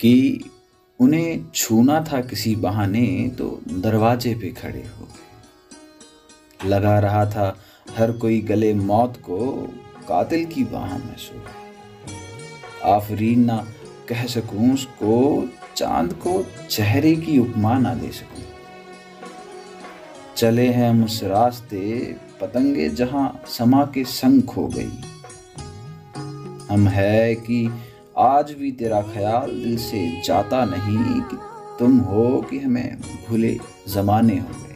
कि उन्हें छूना था किसी बहाने तो दरवाजे पे खड़े हो गए। लगा रहा था हर कोई गले मौत को कातिल की बाह में सो आफरीन ना कह सकूँ उसको चाँद को चेहरे की उपमा ना दे सकूँ। चले हैं हम उस रास्ते, पतंगे जहाँ समा के संग खो गई। हम है कि आज भी तेरा ख्याल दिल से जाता नहीं कि तुम हो कि हमें भूले जमाने होंगे।